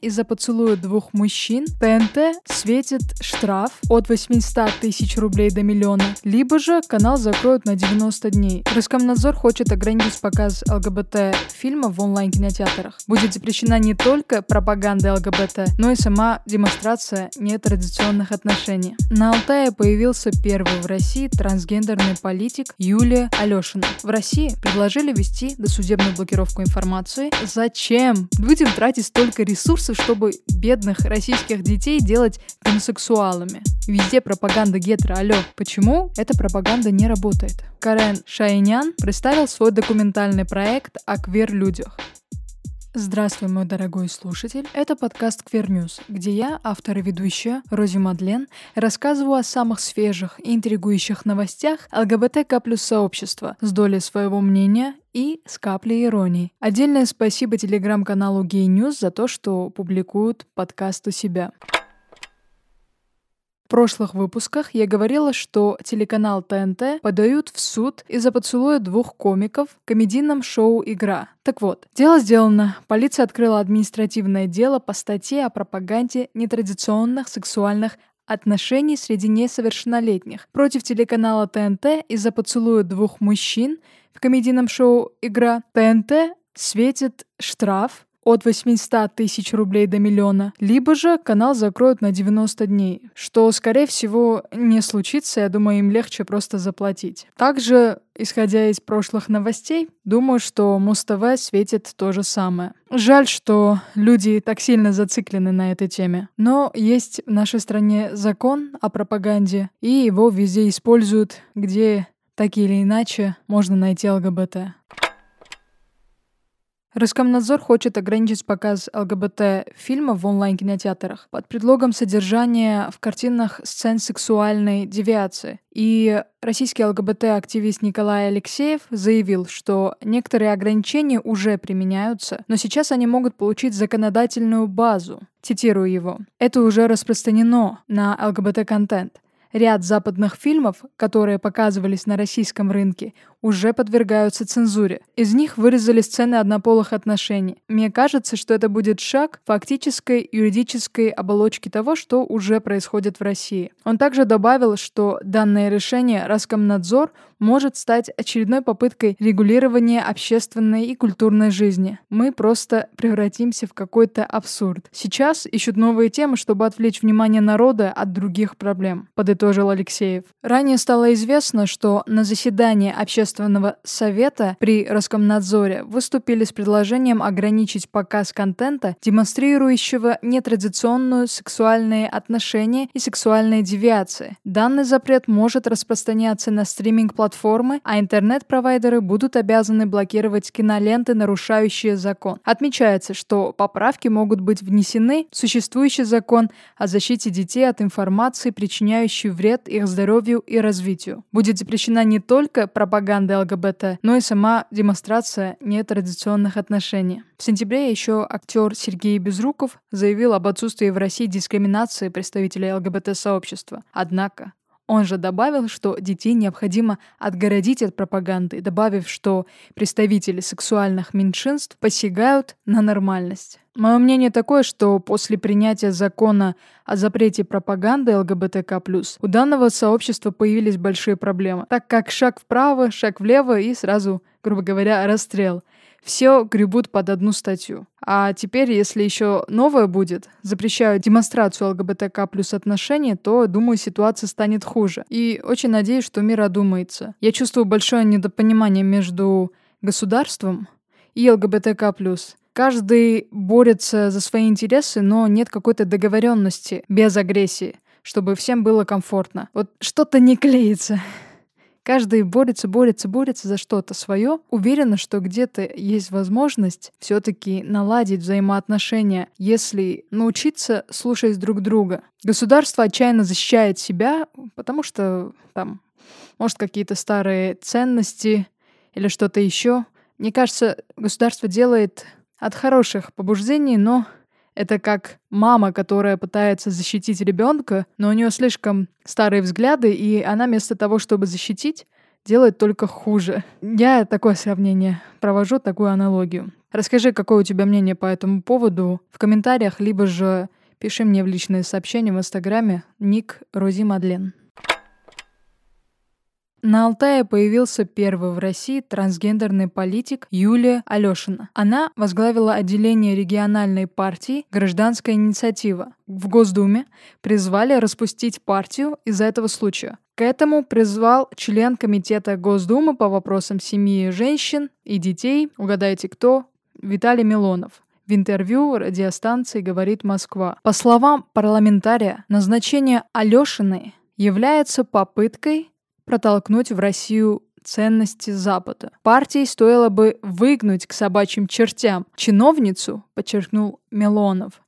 Из-за поцелуя двух мужчин ТНТ светит штраф от 800 тысяч рублей до миллиона, либо же канал закроют на 90 дней. Роскомнадзор хочет ограничить показ ЛГБТ фильмов в онлайн-кинотеатрах. Будет запрещена не только пропаганда ЛГБТ, но и сама демонстрация нетрадиционных отношений. На Алтае появился первый в России трансгендерный политик Юлия Алешина. В России предложили вести досудебную блокировку информации. Зачем? Будем тратить столько ресурсов ресурсов, чтобы бедных российских детей делать гомосексуалами. Везде пропаганда гетера, алло. Почему эта пропаганда не работает? Карен Шайнян представил свой документальный проект о квер-людях. Здравствуй, мой дорогой слушатель. Это подкаст Queer News, где я, автор и ведущая Рози Мадлен, рассказываю о самых свежих и интригующих новостях ЛГБТК плюс сообщества с долей своего мнения и с каплей иронии. Отдельное спасибо телеграм-каналу Gay News за то, что публикуют подкаст у себя. В прошлых выпусках я говорила, что телеканал ТНТ подают в суд из-за поцелуя двух комиков в комедийном шоу «Игра». Так вот, дело сделано. Полиция открыла административное дело по статье о пропаганде нетрадиционных сексуальных отношений среди несовершеннолетних против телеканала ТНТ из-за поцелуя двух мужчин в комедийном шоу «Игра». ТНТ светит штраф от 800 тысяч рублей до миллиона, либо же канал закроют на 90 дней, что, скорее всего, не случится, я думаю, им легче просто заплатить. Также, исходя из прошлых новостей, думаю, что Муз-ТВ светит то же самое. Жаль, что люди так сильно зациклены на этой теме. Но есть в нашей стране закон о пропаганде, и его везде используют, где так или иначе можно найти ЛГБТ. Роскомнадзор хочет ограничить показ ЛГБТ-фильмов в онлайн-кинотеатрах под предлогом содержания в картинах сцен сексуальной девиации. И российский ЛГБТ-активист Николай Алексеев заявил, что некоторые ограничения уже применяются, но сейчас они могут получить законодательную базу. Цитирую его. «Это уже распространено на ЛГБТ-контент. Ряд западных фильмов, которые показывались на российском рынке, уже подвергаются цензуре. Из них вырезали сцены однополых отношений. Мне кажется, что это будет шаг фактической юридической оболочки того, что уже происходит в России. Он также добавил, что данное решение Роскомнадзор может стать очередной попыткой регулирования общественной и культурной жизни. Мы просто превратимся в какой-то абсурд. Сейчас ищут новые темы, чтобы отвлечь внимание народа от других проблем, подытожил Алексеев. Ранее стало известно, что на заседании общественного Общественного совета при Роскомнадзоре выступили с предложением ограничить показ контента, демонстрирующего нетрадиционную сексуальные отношения и сексуальные девиации. Данный запрет может распространяться на стриминг-платформы, а интернет-провайдеры будут обязаны блокировать киноленты, нарушающие закон. Отмечается, что поправки могут быть внесены в существующий закон о защите детей от информации, причиняющей вред их здоровью и развитию. Будет запрещена не только пропаганда пропаганды ЛГБТ, но и сама демонстрация нетрадиционных отношений. В сентябре еще актер Сергей Безруков заявил об отсутствии в России дискриминации представителей ЛГБТ-сообщества. Однако он же добавил, что детей необходимо отгородить от пропаганды, добавив, что представители сексуальных меньшинств посягают на нормальность. Мое мнение такое, что после принятия закона о запрете пропаганды ЛГБТК+, у данного сообщества появились большие проблемы, так как шаг вправо, шаг влево и сразу, грубо говоря, расстрел – все гребут под одну статью. А теперь, если еще новое будет, запрещают демонстрацию ЛГБТК плюс отношений, то, думаю, ситуация станет хуже. И очень надеюсь, что мир одумается. Я чувствую большое недопонимание между государством и ЛГБТК плюс. Каждый борется за свои интересы, но нет какой-то договоренности без агрессии, чтобы всем было комфортно. Вот что-то не клеится. Каждый борется, борется, борется за что-то свое. Уверена, что где-то есть возможность все-таки наладить взаимоотношения, если научиться слушать друг друга. Государство отчаянно защищает себя, потому что там, может, какие-то старые ценности или что-то еще. Мне кажется, государство делает от хороших побуждений, но это как мама, которая пытается защитить ребенка, но у нее слишком старые взгляды, и она вместо того, чтобы защитить, делает только хуже. Я такое сравнение провожу, такую аналогию. Расскажи, какое у тебя мнение по этому поводу в комментариях, либо же пиши мне в личные сообщения в Инстаграме ник Рози Мадлен. На Алтае появился первый в России трансгендерный политик Юлия Алешина. Она возглавила отделение региональной партии «Гражданская инициатива». В Госдуме призвали распустить партию из-за этого случая. К этому призвал член Комитета Госдумы по вопросам семьи, женщин и детей, угадайте кто, Виталий Милонов. В интервью радиостанции «Говорит Москва». По словам парламентария, назначение Алешиной является попыткой протолкнуть в Россию ценности Запада. Партии стоило бы выгнуть к собачьим чертям чиновницу, подчеркнул Милонов.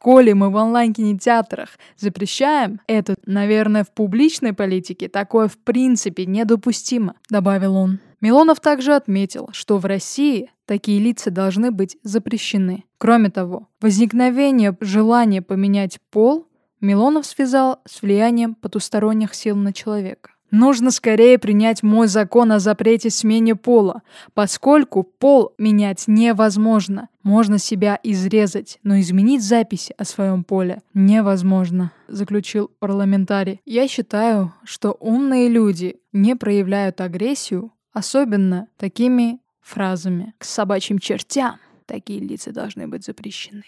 Коли мы в онлайн-кинотеатрах запрещаем, это, наверное, в публичной политике такое в принципе недопустимо, добавил он. Милонов также отметил, что в России такие лица должны быть запрещены. Кроме того, возникновение желания поменять пол Милонов связал с влиянием потусторонних сил на человека. Нужно скорее принять мой закон о запрете смене пола, поскольку пол менять невозможно. Можно себя изрезать, но изменить запись о своем поле невозможно, заключил парламентарий. Я считаю, что умные люди не проявляют агрессию, особенно такими фразами. К собачьим чертям такие лица должны быть запрещены.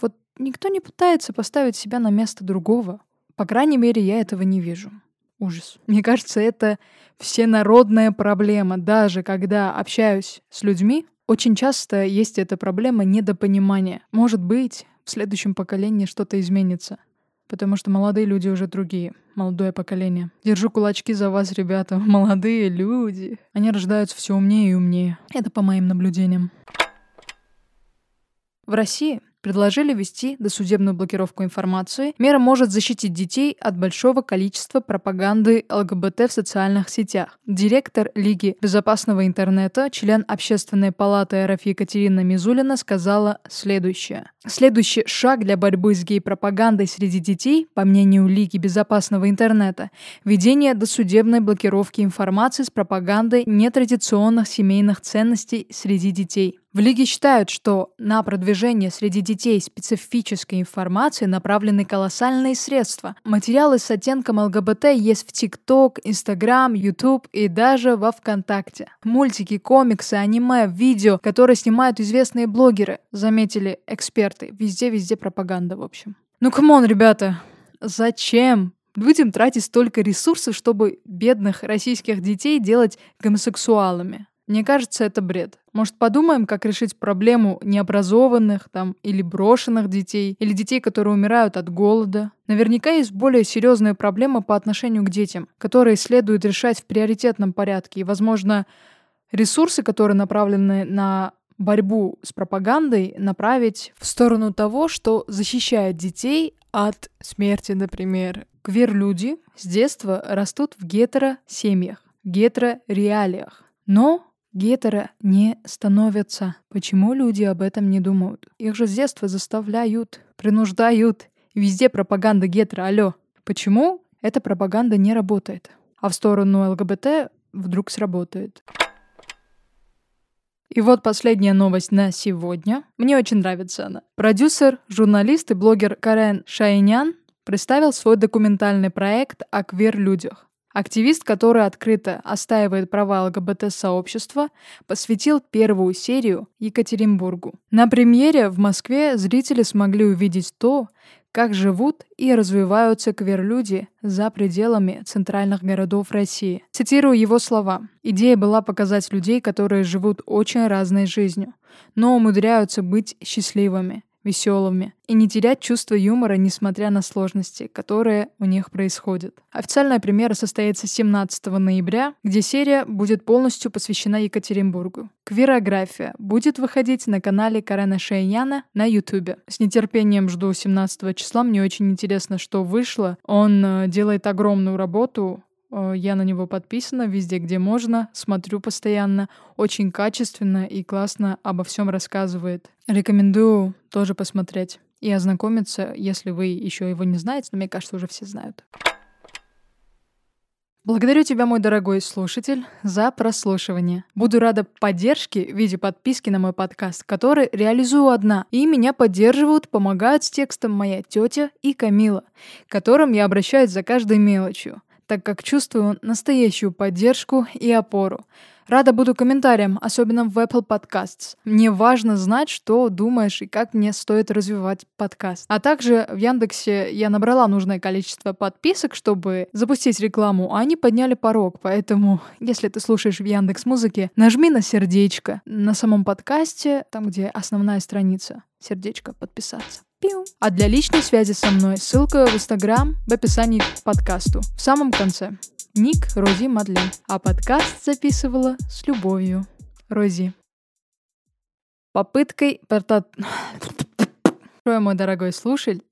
Вот никто не пытается поставить себя на место другого. По крайней мере, я этого не вижу. Ужас. Мне кажется, это всенародная проблема. Даже когда общаюсь с людьми, очень часто есть эта проблема недопонимания. Может быть, в следующем поколении что-то изменится. Потому что молодые люди уже другие. Молодое поколение. Держу кулачки за вас, ребята. Молодые люди. Они рождаются все умнее и умнее. Это по моим наблюдениям. В России предложили ввести досудебную блокировку информации. Мера может защитить детей от большого количества пропаганды ЛГБТ в социальных сетях. Директор Лиги безопасного интернета, член Общественной палаты РФ Екатерина Мизулина сказала следующее. Следующий шаг для борьбы с гей-пропагандой среди детей, по мнению Лиги безопасного интернета, введение досудебной блокировки информации с пропагандой нетрадиционных семейных ценностей среди детей. В Лиге считают, что на продвижение среди детей специфической информации направлены колоссальные средства. Материалы с оттенком ЛГБТ есть в ТикТок, Инстаграм, Ютуб и даже во ВКонтакте. Мультики, комиксы, аниме, видео, которые снимают известные блогеры, заметили эксперты. Везде-везде пропаганда, в общем. Ну, come on, ребята, зачем будем тратить столько ресурсов, чтобы бедных российских детей делать гомосексуалами? Мне кажется, это бред. Может, подумаем, как решить проблему необразованных там или брошенных детей, или детей, которые умирают от голода. Наверняка есть более серьезная проблема по отношению к детям, которые следует решать в приоритетном порядке. И, возможно, ресурсы, которые направлены на борьбу с пропагандой, направить в сторону того, что защищает детей от смерти, например. Квир-люди с детства растут в гетеро-семьях, гетеро-реалиях. Но Гетеро не становятся. Почему люди об этом не думают? Их же с детства заставляют, принуждают. Везде пропаганда гетеро, алло. Почему эта пропаганда не работает? А в сторону ЛГБТ вдруг сработает. И вот последняя новость на сегодня. Мне очень нравится она. Продюсер, журналист и блогер Карен Шайнян представил свой документальный проект о квир-людях. Активист, который открыто отстаивает права ЛГБТ-сообщества, посвятил первую серию Екатеринбургу. На премьере в Москве зрители смогли увидеть то, как живут и развиваются квер-люди за пределами центральных городов России. Цитирую его слова. «Идея была показать людей, которые живут очень разной жизнью, но умудряются быть счастливыми веселыми и не терять чувство юмора, несмотря на сложности, которые у них происходят. Официальная премьера состоится 17 ноября, где серия будет полностью посвящена Екатеринбургу. Квирография будет выходить на канале Карена Шейяна на Ютубе. С нетерпением жду 17 числа, мне очень интересно, что вышло. Он э, делает огромную работу, я на него подписана везде, где можно, смотрю постоянно, очень качественно и классно обо всем рассказывает. Рекомендую тоже посмотреть и ознакомиться, если вы еще его не знаете, но мне кажется, уже все знают. Благодарю тебя, мой дорогой слушатель, за прослушивание. Буду рада поддержке в виде подписки на мой подкаст, который реализую одна. И меня поддерживают, помогают с текстом моя тетя и Камила, которым я обращаюсь за каждой мелочью, так как чувствую настоящую поддержку и опору. Рада буду комментариям, особенно в Apple Podcasts. Мне важно знать, что думаешь и как мне стоит развивать подкаст. А также в Яндексе я набрала нужное количество подписок, чтобы запустить рекламу, а они подняли порог. Поэтому, если ты слушаешь в Яндекс Музыке, нажми на сердечко на самом подкасте, там, где основная страница. Сердечко подписаться. Пиу. А для личной связи со мной ссылка в Инстаграм в описании к подкасту. В самом конце. Ник Рози Мадлен. А подкаст записывала с любовью. Рози. Попыткой... Мой дорогой слушатель,